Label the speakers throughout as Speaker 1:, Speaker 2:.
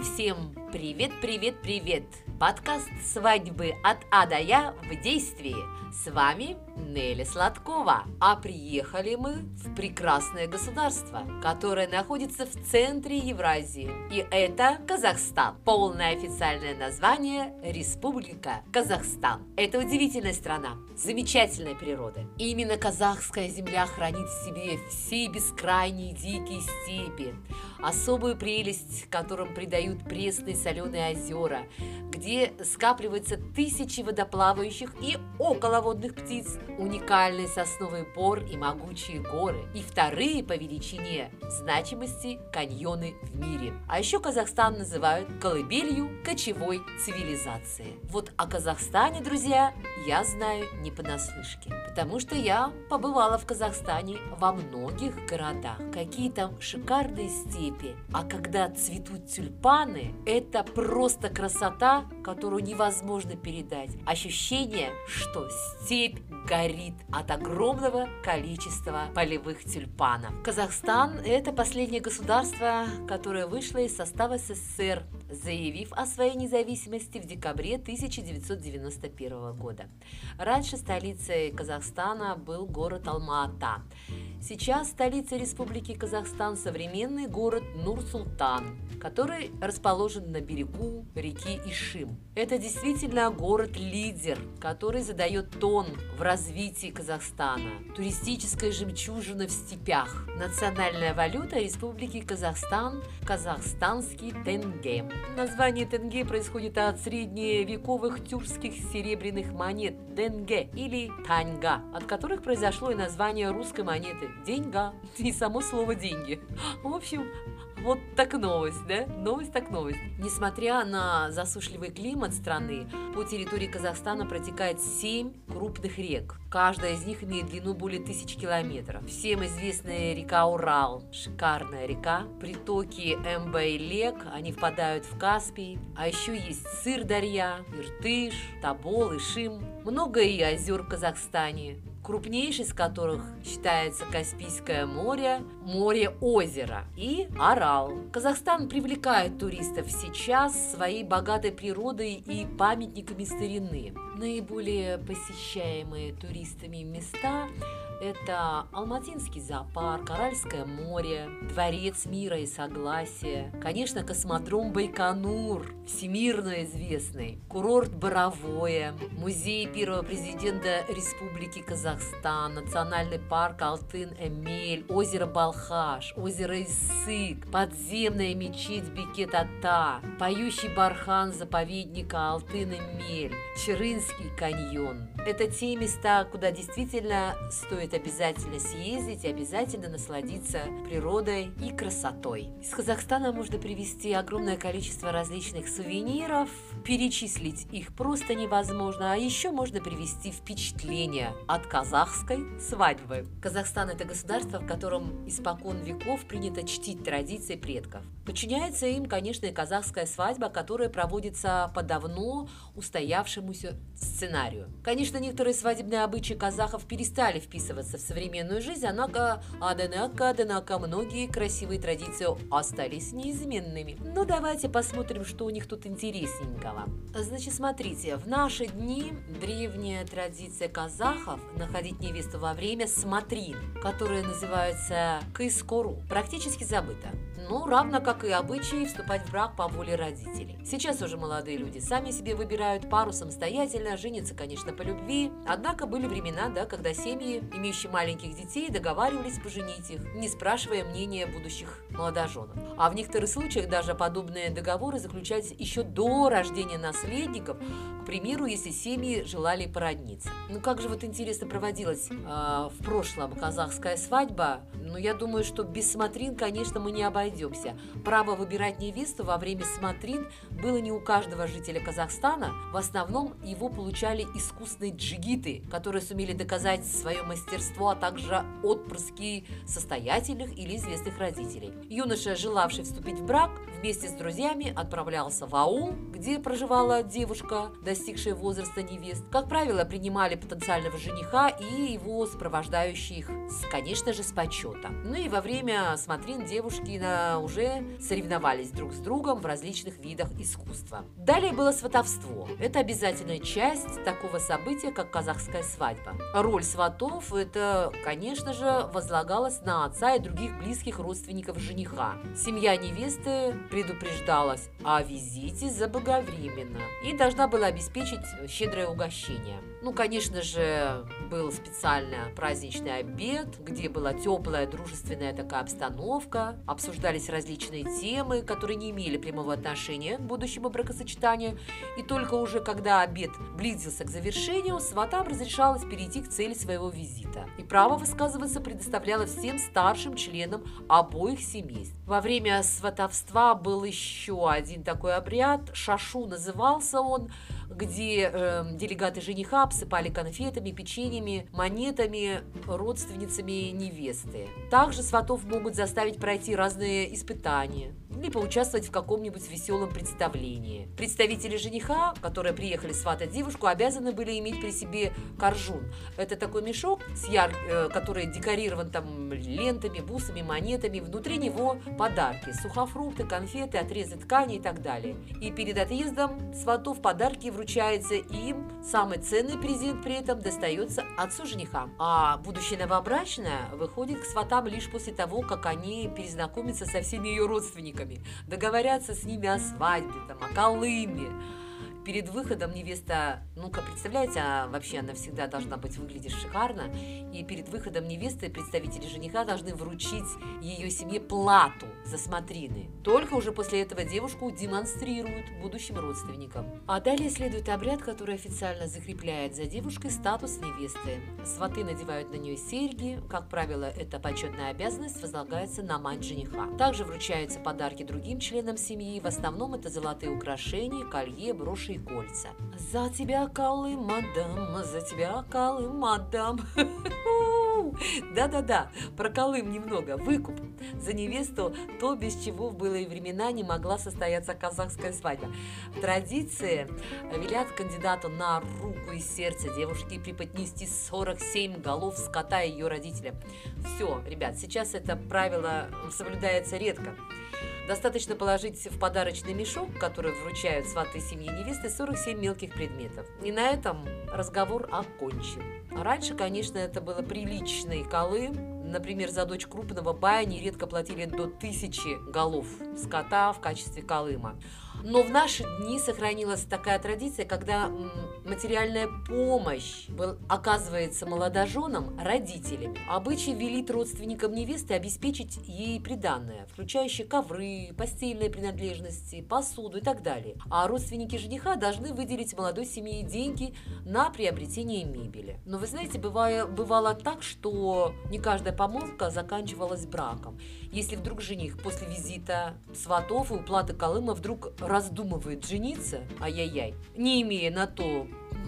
Speaker 1: Всем-всем привет, привет, привет! Подкаст «Свадьбы от А до Я» в действии. С вами Нелли Сладкова. А приехали мы в прекрасное государство, которое находится в центре Евразии. И это Казахстан. Полное официальное название – Республика Казахстан. Это удивительная страна, замечательная природа. И именно казахская земля хранит в себе все бескрайние дикие степи, особую прелесть, которым придают пресные соленые озера, где скапливаются тысячи водоплавающих и околоводных птиц, уникальный сосновый бор и могучие горы, и вторые по величине значимости каньоны в мире. А еще Казахстан называют колыбелью кочевой цивилизации. Вот о Казахстане, друзья, я знаю не понаслышке, потому что я побывала в Казахстане во многих городах. Какие там шикарные степи. А когда цветут тюльпаны, это просто красота, которую невозможно передать. Ощущение, что степь горит от огромного количества полевых тюльпанов. Казахстан – это последнее государство, которое вышло из состава СССР, заявив о своей независимости в декабре 1991 года. Раньше столицей Казахстана был город Алма-Ата. Сейчас столица Республики Казахстан – современный город Нур-Султан, который расположен на берегу реки Ишим. Это действительно город-лидер, который задает тон в развитии Казахстана. Туристическая жемчужина в степях. Национальная валюта Республики Казахстан – казахстанский тенге. Название тенге происходит от средневековых тюркских серебряных монет тенге или таньга, от которых произошло и название русской монеты деньга и само слово деньги. В общем, вот так новость, да? Новость так новость. Несмотря на засушливый климат страны, по территории Казахстана протекает 7 крупных рек. Каждая из них имеет длину более тысяч километров. Всем известная река Урал, шикарная река. Притоки Эмба и Лек, они впадают в Каспий. А еще есть Сырдарья, Иртыш, Тобол, Ишим. Много и озер в Казахстане крупнейший из которых считается Каспийское море, море-озеро и Арал. Казахстан привлекает туристов сейчас своей богатой природой и памятниками старины. Наиболее посещаемые туристами места это Алматинский зоопарк, Аральское море, Дворец мира и согласия, конечно, космодром Байконур, всемирно известный, курорт Боровое, музей первого президента Республики Казахстан, национальный парк Алтын-Эмель, озеро Балхаш, озеро Иссык, подземная мечеть Бекет-Ата, поющий бархан заповедника Алтын-Эмель, Черынский каньон. Это те места, куда действительно стоит обязательно съездить и обязательно насладиться природой и красотой. Из Казахстана можно привезти огромное количество различных сувениров, перечислить их просто невозможно, а еще можно привезти впечатление от казахской свадьбы. Казахстан – это государство, в котором испокон веков принято чтить традиции предков. Подчиняется им, конечно, и казахская свадьба, которая проводится по давно устоявшемуся сценарию. Конечно, некоторые свадебные обычаи казахов перестали вписываться в современную жизнь, однако, однако, однако, многие красивые традиции остались неизменными. Ну, давайте посмотрим, что у них тут интересненького. Значит, смотрите, в наши дни древняя традиция казахов находить невесту во время смотрин, которая называется кыскору, практически забыта. Ну, равно как и обычаи вступать в брак по воле родителей. Сейчас уже молодые люди сами себе выбирают пару самостоятельно, женятся, конечно, по любви. Однако были времена, да, когда семьи, имеющие маленьких детей, договаривались поженить их, не спрашивая мнения будущих молодоженов. А в некоторых случаях даже подобные договоры заключались еще до рождения наследников, к примеру, если семьи желали породниться. Ну как же вот интересно проводилась э, в прошлом казахская свадьба? Ну я думаю, что без смотрин, конечно, мы не обойдемся. Право выбирать невесту во время смотрин было не у каждого жителя Казахстана. В основном его получали искусные джигиты, которые сумели доказать свое мастерство, а также отпрыски состоятельных или известных родителей. Юноша, желавший вступить в брак, вместе с друзьями отправлялся в аул, где проживала девушка, достигшая возраста невест. Как правило, принимали потенциального жениха и его сопровождающих, конечно же, с почетом. Ну и во время смотрин девушки на, уже соревновались друг с другом в различных видах искусства. Далее было сватовство. Это обязательная часть такого события, как казахская свадьба. Роль сватов – это, конечно же, возлагалась на отца и других близких родственников жениха. Семья невесты предупреждалась о визите заблаговременно и должна была обеспечить щедрое угощение. Ну, конечно же, был специально праздничный обед, где была теплая, дружественная такая обстановка, обсуждались различные темы, которые не имели прямого отношения к будущему бракосочетанию, и только уже когда обед близился к завершению, сватам разрешалось перейти к цели своего визита. И право высказываться предоставляло всем старшим членам обоих семейств. Во время сватовства был еще один такой обряд, шашу назывался он, где э, делегаты жениха обсыпали конфетами, печеньями, монетами родственницами невесты. Также сватов могут заставить пройти разные испытания или поучаствовать в каком-нибудь веселом представлении. Представители жениха, которые приехали сватать девушку, обязаны были иметь при себе коржун. Это такой мешок, с яр... Э, который декорирован там лентами, бусами, монетами. Внутри него подарки, сухофрукты, конфеты, отрезы ткани и так далее. И перед отъездом сватов подарки вручаются им. Самый ценный презент при этом достается отцу жениха. А будущая новобрачная выходит к сватам лишь после того, как они перезнакомятся со всеми ее родственниками, договорятся с ними о свадьбе, там, о Колыме, перед выходом невеста, ну-ка, представляете, а вообще она всегда должна быть выглядеть шикарно, и перед выходом невесты представители жениха должны вручить ее семье плату за смотрины. Только уже после этого девушку демонстрируют будущим родственникам. А далее следует обряд, который официально закрепляет за девушкой статус невесты. Сваты надевают на нее серьги, как правило, эта почетная обязанность возлагается на мать жениха. Также вручаются подарки другим членам семьи, в основном это золотые украшения, колье, броши и кольца. За тебя, Колым, мадам, за тебя, Колым, мадам. Да-да-да, про Колым немного. Выкуп за невесту то, без чего в былые времена не могла состояться казахская свадьба. Традиции велят кандидату на руку и сердце девушки преподнести 47 голов скота ее родителям. Все, ребят, сейчас это правило соблюдается редко. Достаточно положить в подарочный мешок, который вручают сваты семьи невесты, 47 мелких предметов. И на этом разговор окончен. Раньше, конечно, это было приличные колы. Например, за дочь крупного бая нередко платили до тысячи голов скота в качестве колыма. Но в наши дни сохранилась такая традиция, когда материальная помощь оказывается молодоженам родителями. Обычай велит родственникам невесты обеспечить ей приданное, включающее ковры, постельные принадлежности, посуду и так далее. А родственники жениха должны выделить молодой семье деньги на приобретение мебели. Но вы знаете, бывало, бывало так, что не каждая помолвка заканчивалась браком. Если вдруг жених после визита сватов и уплаты Колыма вдруг раздумывает жениться, ай-яй-яй, не имея на то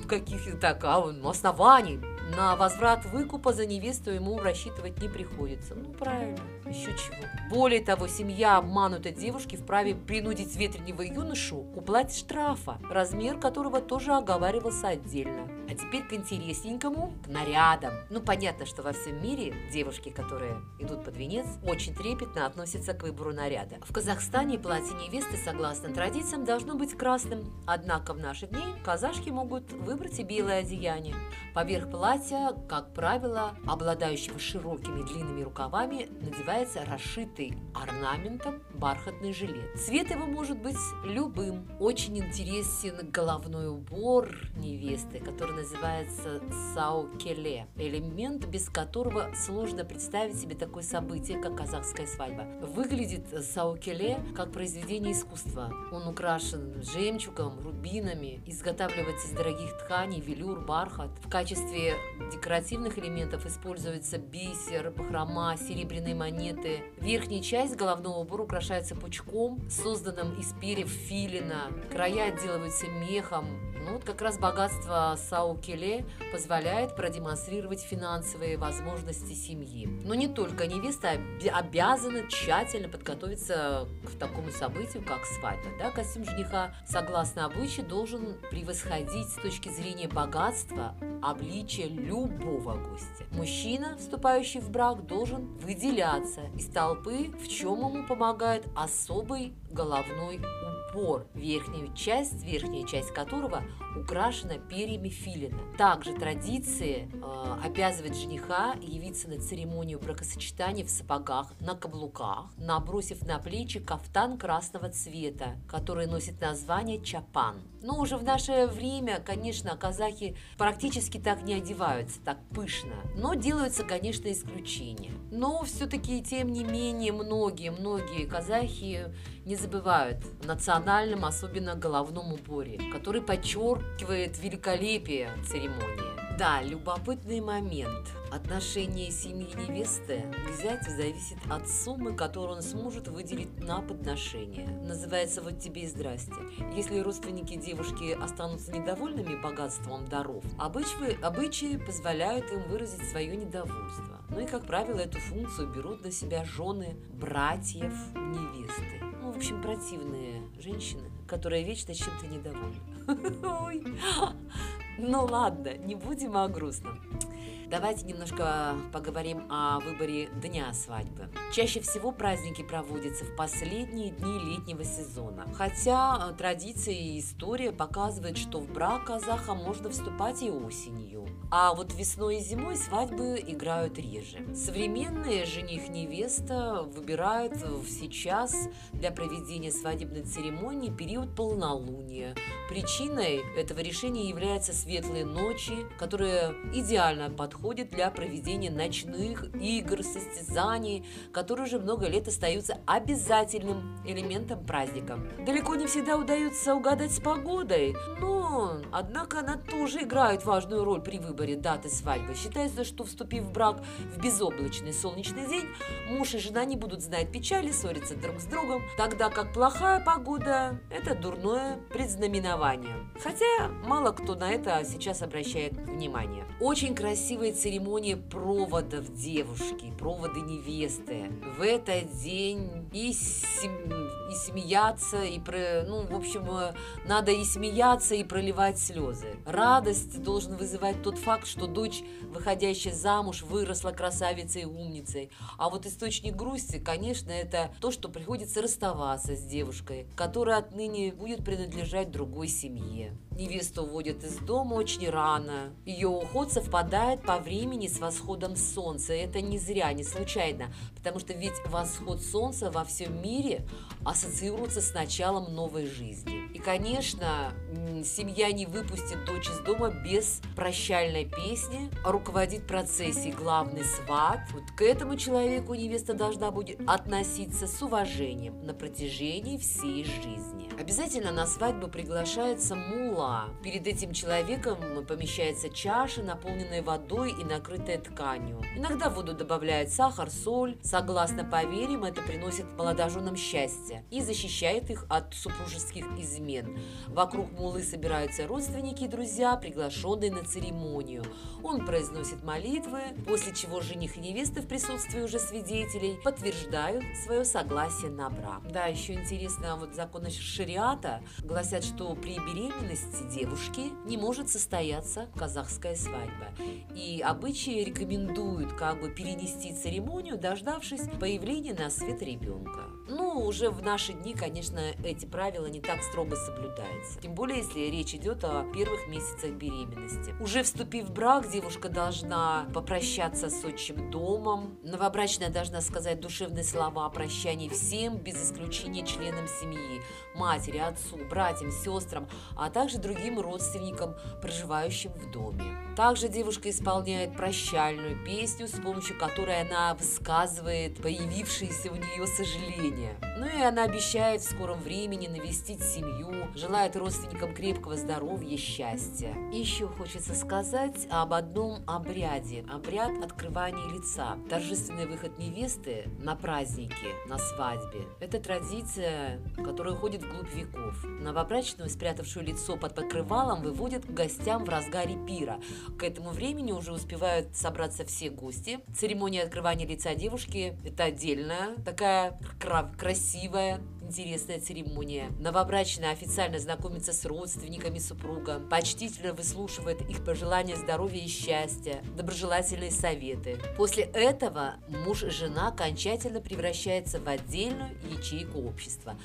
Speaker 1: каких так а, оснований, на возврат выкупа за невесту ему рассчитывать не приходится. Ну, правильно, еще чего. Более того, семья обманутой девушки вправе принудить ветреннего юношу к уплате штрафа, размер которого тоже оговаривался отдельно. А теперь к интересненькому, к нарядам. Ну, понятно, что во всем мире девушки, которые идут под венец, очень трепетно относятся к выбору наряда. В Казахстане платье невесты, согласно традициям, должно быть красным. Однако в наши дни казашки могут выбрать и белое одеяние. Поверх платья, как правило, обладающего широкими длинными рукавами, надевается расшитый орнаментом бархатный жилет. Цвет его может быть любым. Очень интересен головной убор невесты, который называется саукеле. Элемент, без которого сложно представить себе такое событие, как казахская свадьба. Выглядит саукеле как произведение искусства. Он украшен жемчугом, рубинами, изготавливается из дорогих тканей, велюр, бархат. В качестве декоративных элементов используется бисер, бахрома, серебряные монеты. Верхняя часть головного убора украшается пучком, созданным из перьев филина. Края отделываются мехом, Ну вот как раз богатство Саукеле позволяет продемонстрировать финансовые возможности семьи. Но не только невеста обязана тщательно подготовиться к такому событию, как свадьба. Да? Костюм жениха, согласно обычаю, должен превосходить с точки зрения богатства обличие любого гостя. Мужчина, вступающий в брак, должен выделяться из толпы, в чем ему помогает особый головной убор, верхнюю часть, верхняя часть которого украшена перьями филина. Также традиции э, обязывает жениха явиться на церемонию бракосочетания в сапогах, на каблуках, набросив на плечи кафтан красного цвета, который носит название чапан. Но уже в наше время, конечно, казахи практически так не одеваются, так пышно. Но делаются, конечно, исключения. Но все-таки, тем не менее, многие-многие казахи не забывают о национальном, особенно головном уборе, который подчеркивает великолепие церемонии. Да, любопытный момент. Отношение семьи невесты к зятю зависит от суммы, которую он сможет выделить на подношение. Называется «Вот тебе и здрасте». Если родственники девушки останутся недовольными богатством даров, обычаи, обычаи позволяют им выразить свое недовольство. Ну и, как правило, эту функцию берут на себя жены братьев невесты. Ну, в общем, противные женщины, которые вечно чем-то недовольны. Ну ладно, не будем о грустном. Давайте немножко поговорим о выборе дня свадьбы. Чаще всего праздники проводятся в последние дни летнего сезона. Хотя э, традиция и история показывают, что в брак казаха можно вступать и осенью. А вот весной и зимой свадьбы играют реже. Современные жених-невеста выбирают сейчас для проведения свадебной церемонии период полнолуния. Причиной этого решения являются светлые ночи, которые идеально подходят для проведения ночных игр, состязаний, которые уже много лет остаются обязательным элементом праздника. Далеко не всегда удается угадать с погодой, но, однако, она тоже играет важную роль при выборе даты свадьбы. Считается, что вступив в брак в безоблачный солнечный день, муж и жена не будут знать печали, ссориться друг с другом, тогда как плохая погода – это дурное предзнаменование. Хотя мало кто на это сейчас обращает внимание. Очень красивые церемония проводов девушки, проводы невесты. В этот день и, сем... и смеяться, и про... ну, в общем, э, надо и смеяться, и проливать слезы. Радость должен вызывать тот факт, что дочь, выходящая замуж, выросла красавицей и умницей. А вот источник грусти, конечно, это то, что приходится расставаться с девушкой, которая отныне будет принадлежать другой семье. Невесту уводят из дома очень рано. Ее уход совпадает по времени с восходом солнца. Это не зря, не случайно, потому что ведь восход солнца во всем мире ассоциируется с началом новой жизни. И, конечно, семья не выпустит дочь из дома без прощальной песни, а руководит процессией главный сват. Вот к этому человеку невеста должна будет относиться с уважением на протяжении всей жизни. Обязательно на свадьбу приглашается мула. Перед этим человеком помещается чаша, наполненная водой и накрытая тканью. Иногда в воду добавляют сахар, соль. Согласно поверьям, это приносит молодоженам счастье и защищает их от супружеских измен. Вокруг мулы собираются родственники и друзья, приглашенные на церемонию. Он произносит молитвы, после чего жених и невеста в присутствии уже свидетелей подтверждают свое согласие на брак. Да, еще интересно, вот закон шариата гласят, что при беременности девушки не может состояться казахская свадьба. И обычаи рекомендуют как бы перенести церемонию, дождавшись появления на свет ребенка. Ну, уже в наши дни, конечно, эти правила не так строго соблюдаются. Тем более, если речь идет о первых месяцах беременности. Уже вступив в брак, девушка должна попрощаться с отчим домом. Новобрачная должна сказать душевные слова о прощании всем, без исключения членам семьи, матери, отцу, братьям, сестрам, а также другим родственникам, проживающим в доме. Также девушка исполняет прощальную песню, с помощью которой она высказывает появившееся у нее сожаление. Ну и она обещает в скором времени навестить семью, желает родственникам крепкого здоровья, счастья. И еще хочется сказать об одном обряде. Обряд открывания лица. Торжественный выход невесты на празднике, на свадьбе. Это традиция, которая уходит вглубь веков. Новобрачную, спрятавшую лицо под покрывалом выводят к гостям в разгаре пира. К этому времени уже успевают собраться все гости. Церемония открывания лица девушки – это отдельная, такая красивая, интересная церемония. Новобрачная официально знакомится с родственниками супруга, почтительно выслушивает их пожелания здоровья и счастья, доброжелательные советы. После этого муж и жена окончательно превращаются в отдельную ячейку общества.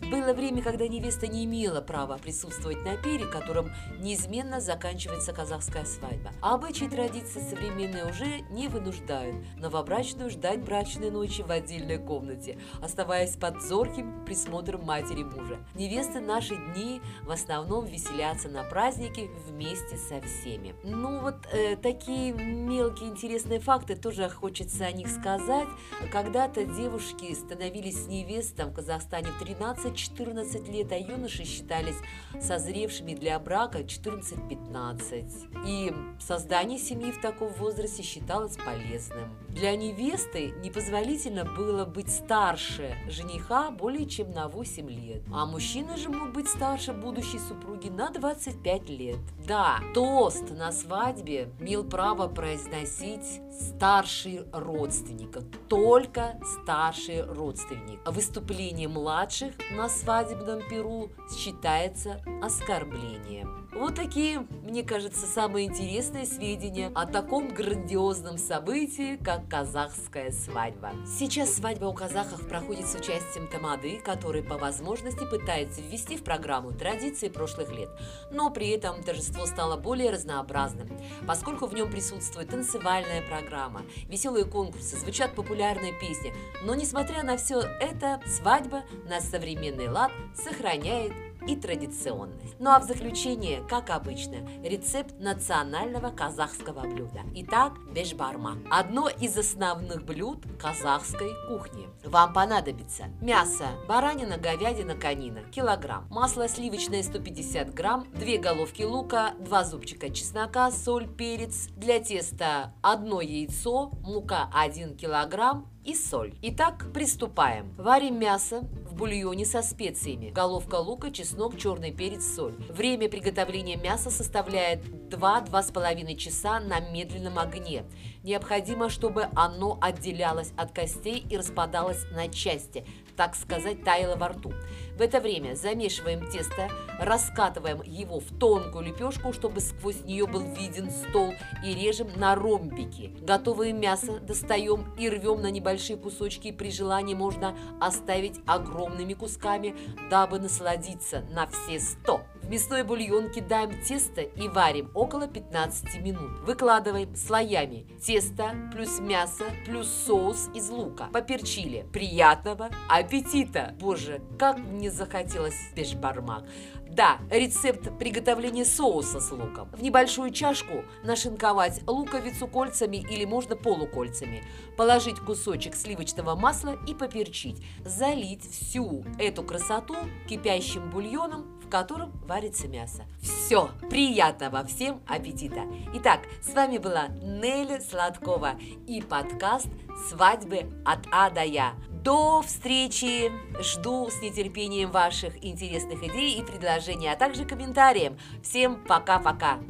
Speaker 1: Было время, когда невеста не имела права присутствовать на пире, которым неизменно заканчивается казахская свадьба. А обычаи и традиции современные уже не вынуждают новобрачную ждать брачной ночи в отдельной комнате, оставаясь под зорким присмотром матери мужа. Невесты наши дни в основном веселятся на празднике вместе со всеми. Ну вот э, такие мелкие интересные факты тоже хочется о них сказать. Когда-то девушки становились невестам в Казахстане в 13 13-14 лет, а юноши считались созревшими для брака 14-15. И создание семьи в таком возрасте считалось полезным. Для невесты непозволительно было быть старше жениха более чем на 8 лет, а мужчина же мог быть старше будущей супруги на 25 лет. Да, тост на свадьбе имел право произносить старший родственник, только старший родственник. Выступление младших на свадебном перу считается оскорблением. Вот такие, мне кажется, самые интересные сведения о таком грандиозном событии, как казахская свадьба. Сейчас свадьба у казахов проходит с участием тамады, который по возможности пытается ввести в программу традиции прошлых лет, но при этом торжество стало более разнообразным, поскольку в нем присутствует танцевальная программа, веселые конкурсы, звучат популярные песни, но несмотря на все это, свадьба на современный лад сохраняет и традиционность. Ну а в заключение, как обычно, рецепт национального казахского блюда. Итак, бешбарма. Одно из основных блюд казахской кухни. Вам понадобится мясо, баранина, говядина, конина, килограмм, масло сливочное 150 грамм, 2 головки лука, 2 зубчика чеснока, соль, перец, для теста одно яйцо, мука 1 килограмм, и соль. Итак, приступаем. Варим мясо бульоне со специями. Головка лука, чеснок, черный перец, соль. Время приготовления мяса составляет 2-2,5 часа на медленном огне. Необходимо, чтобы оно отделялось от костей и распадалось на части, так сказать, таяло во рту. В это время замешиваем тесто, раскатываем его в тонкую лепешку, чтобы сквозь нее был виден стол, и режем на ромбики. Готовое мясо достаем и рвем на небольшие кусочки. При желании можно оставить огромными кусками, дабы насладиться на все сто. Мясной бульон кидаем тесто и варим около 15 минут. Выкладываем слоями тесто плюс мясо плюс соус из лука. Поперчили. Приятного аппетита! Боже, как мне захотелось бешбармак. Да, рецепт приготовления соуса с луком. В небольшую чашку нашинковать луковицу кольцами или можно полукольцами. Положить кусочек сливочного масла и поперчить. Залить всю эту красоту кипящим бульоном, в котором варится мясо. Все, приятного всем аппетита! Итак, с вами была Нелли Сладкова и подкаст «Свадьбы от А до Я». До встречи! Жду с нетерпением ваших интересных идей и предложений, а также комментариев. Всем пока-пока!